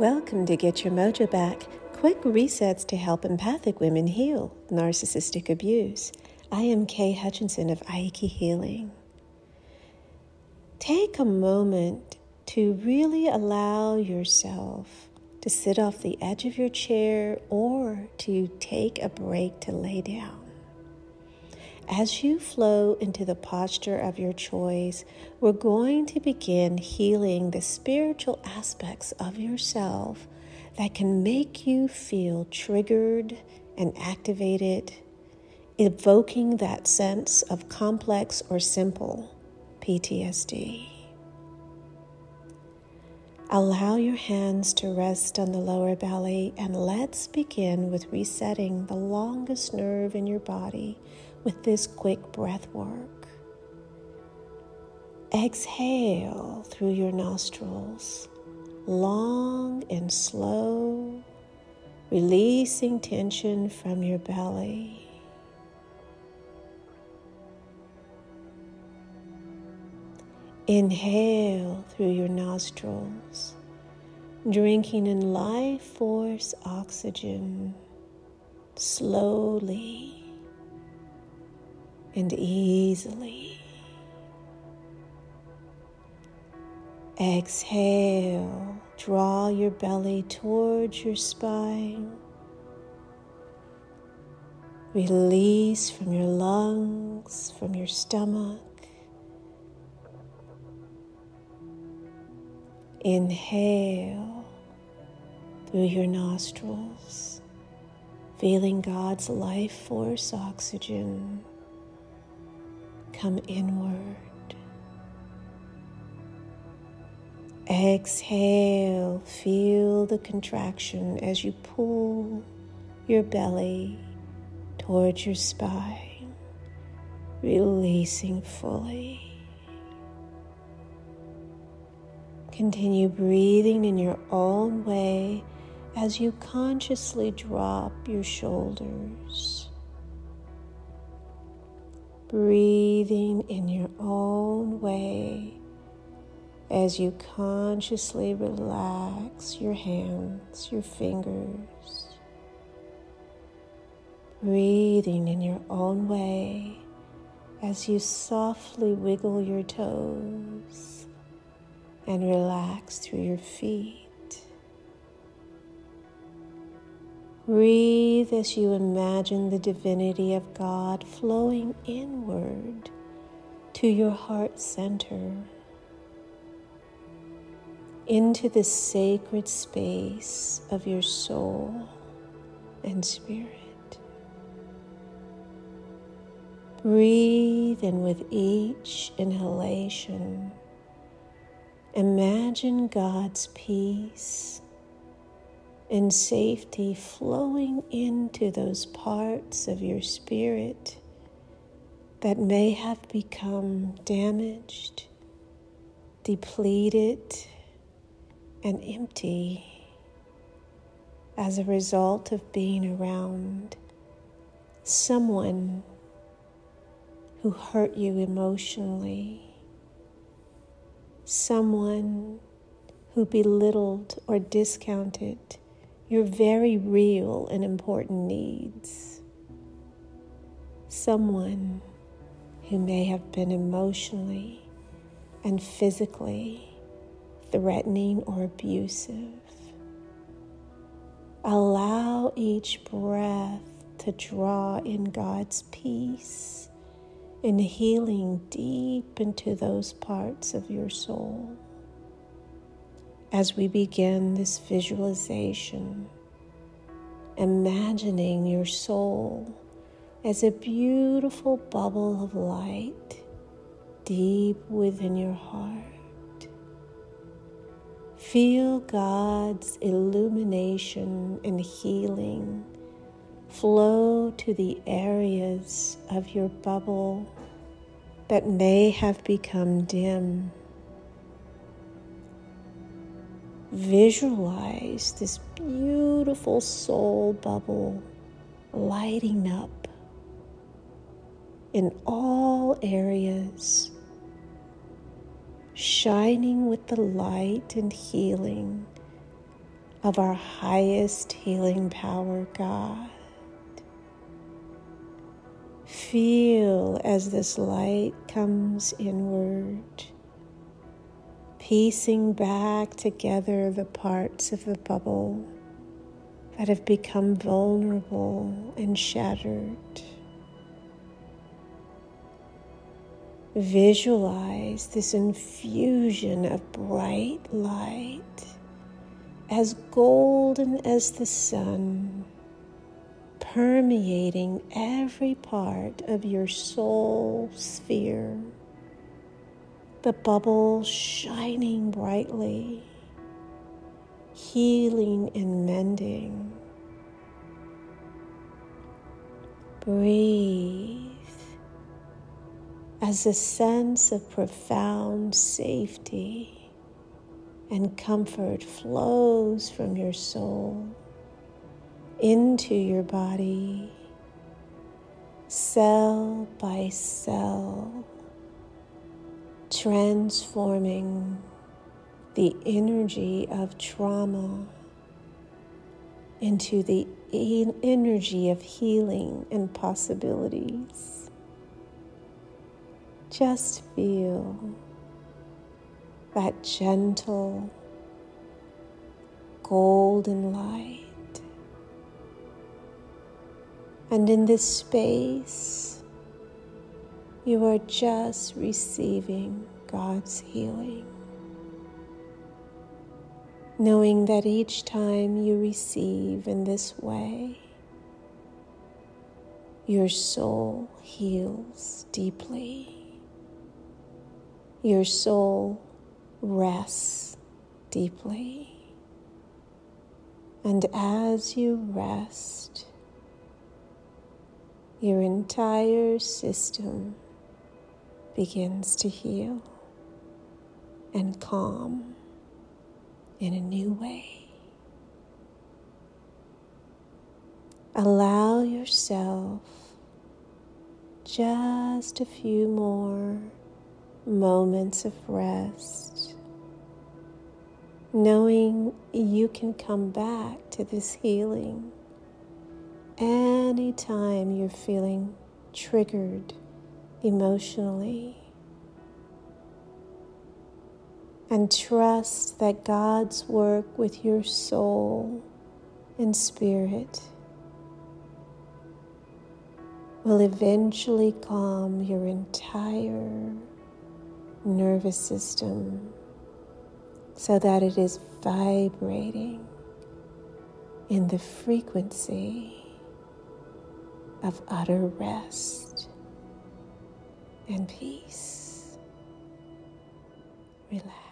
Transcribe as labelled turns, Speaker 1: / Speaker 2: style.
Speaker 1: Welcome to Get Your Mojo Back quick resets to help empathic women heal narcissistic abuse. I am Kay Hutchinson of Aiki Healing. Take a moment to really allow yourself to sit off the edge of your chair or to take a break to lay down. As you flow into the posture of your choice, we're going to begin healing the spiritual aspects of yourself that can make you feel triggered and activated, evoking that sense of complex or simple PTSD. Allow your hands to rest on the lower belly and let's begin with resetting the longest nerve in your body with this quick breath work. Exhale through your nostrils, long and slow, releasing tension from your belly. Inhale through your nostrils, drinking in life force oxygen slowly and easily. Exhale, draw your belly towards your spine. Release from your lungs, from your stomach. Inhale through your nostrils, feeling God's life force oxygen come inward. Exhale, feel the contraction as you pull your belly towards your spine, releasing fully. Continue breathing in your own way as you consciously drop your shoulders breathing in your own way as you consciously relax your hands, your fingers. Breathing in your own way as you softly wiggle your toes and relax through your feet. Breathe as you imagine the divinity of God flowing inward to your heart center, into the sacred space of your soul and spirit. Breathe, and with each inhalation, imagine God's peace and safety flowing into those parts of your spirit that may have become damaged, depleted, and empty as a result of being around someone who hurt you emotionally, someone who belittled or discounted your very real and important needs. Someone who may have been emotionally and physically threatening or abusive. Allow each breath to draw in God's peace and healing deep into those parts of your soul as we begin this visualization, imagining your soul as a beautiful bubble of light deep within your heart. Feel God's illumination and healing flow to the areas of your bubble that may have become dim Visualize this beautiful soul bubble lighting up in all areas, shining with the light and healing of our highest healing power, God. Feel as this light comes inward, piecing back together the parts of the bubble that have become vulnerable and shattered. Visualize this infusion of bright light as golden as the sun, permeating every part of your soul sphere. The bubble shining brightly, healing and mending. Breathe as a sense of profound safety and comfort flows from your soul into your body, cell by cell, transforming the energy of trauma into the energy of healing and possibilities. Just feel that gentle golden light. And in this space, you are just receiving God's healing. Knowing that each time you receive in this way, your soul heals deeply your soul rests deeply. And as you rest, your entire system begins to heal and calm in a new way. Allow yourself just a few more moments of rest, knowing you can come back to this healing anytime you're feeling triggered emotionally. And trust that God's work with your soul and spirit will eventually calm your entire nervous system so that it is vibrating in the frequency of utter rest and peace. Relax.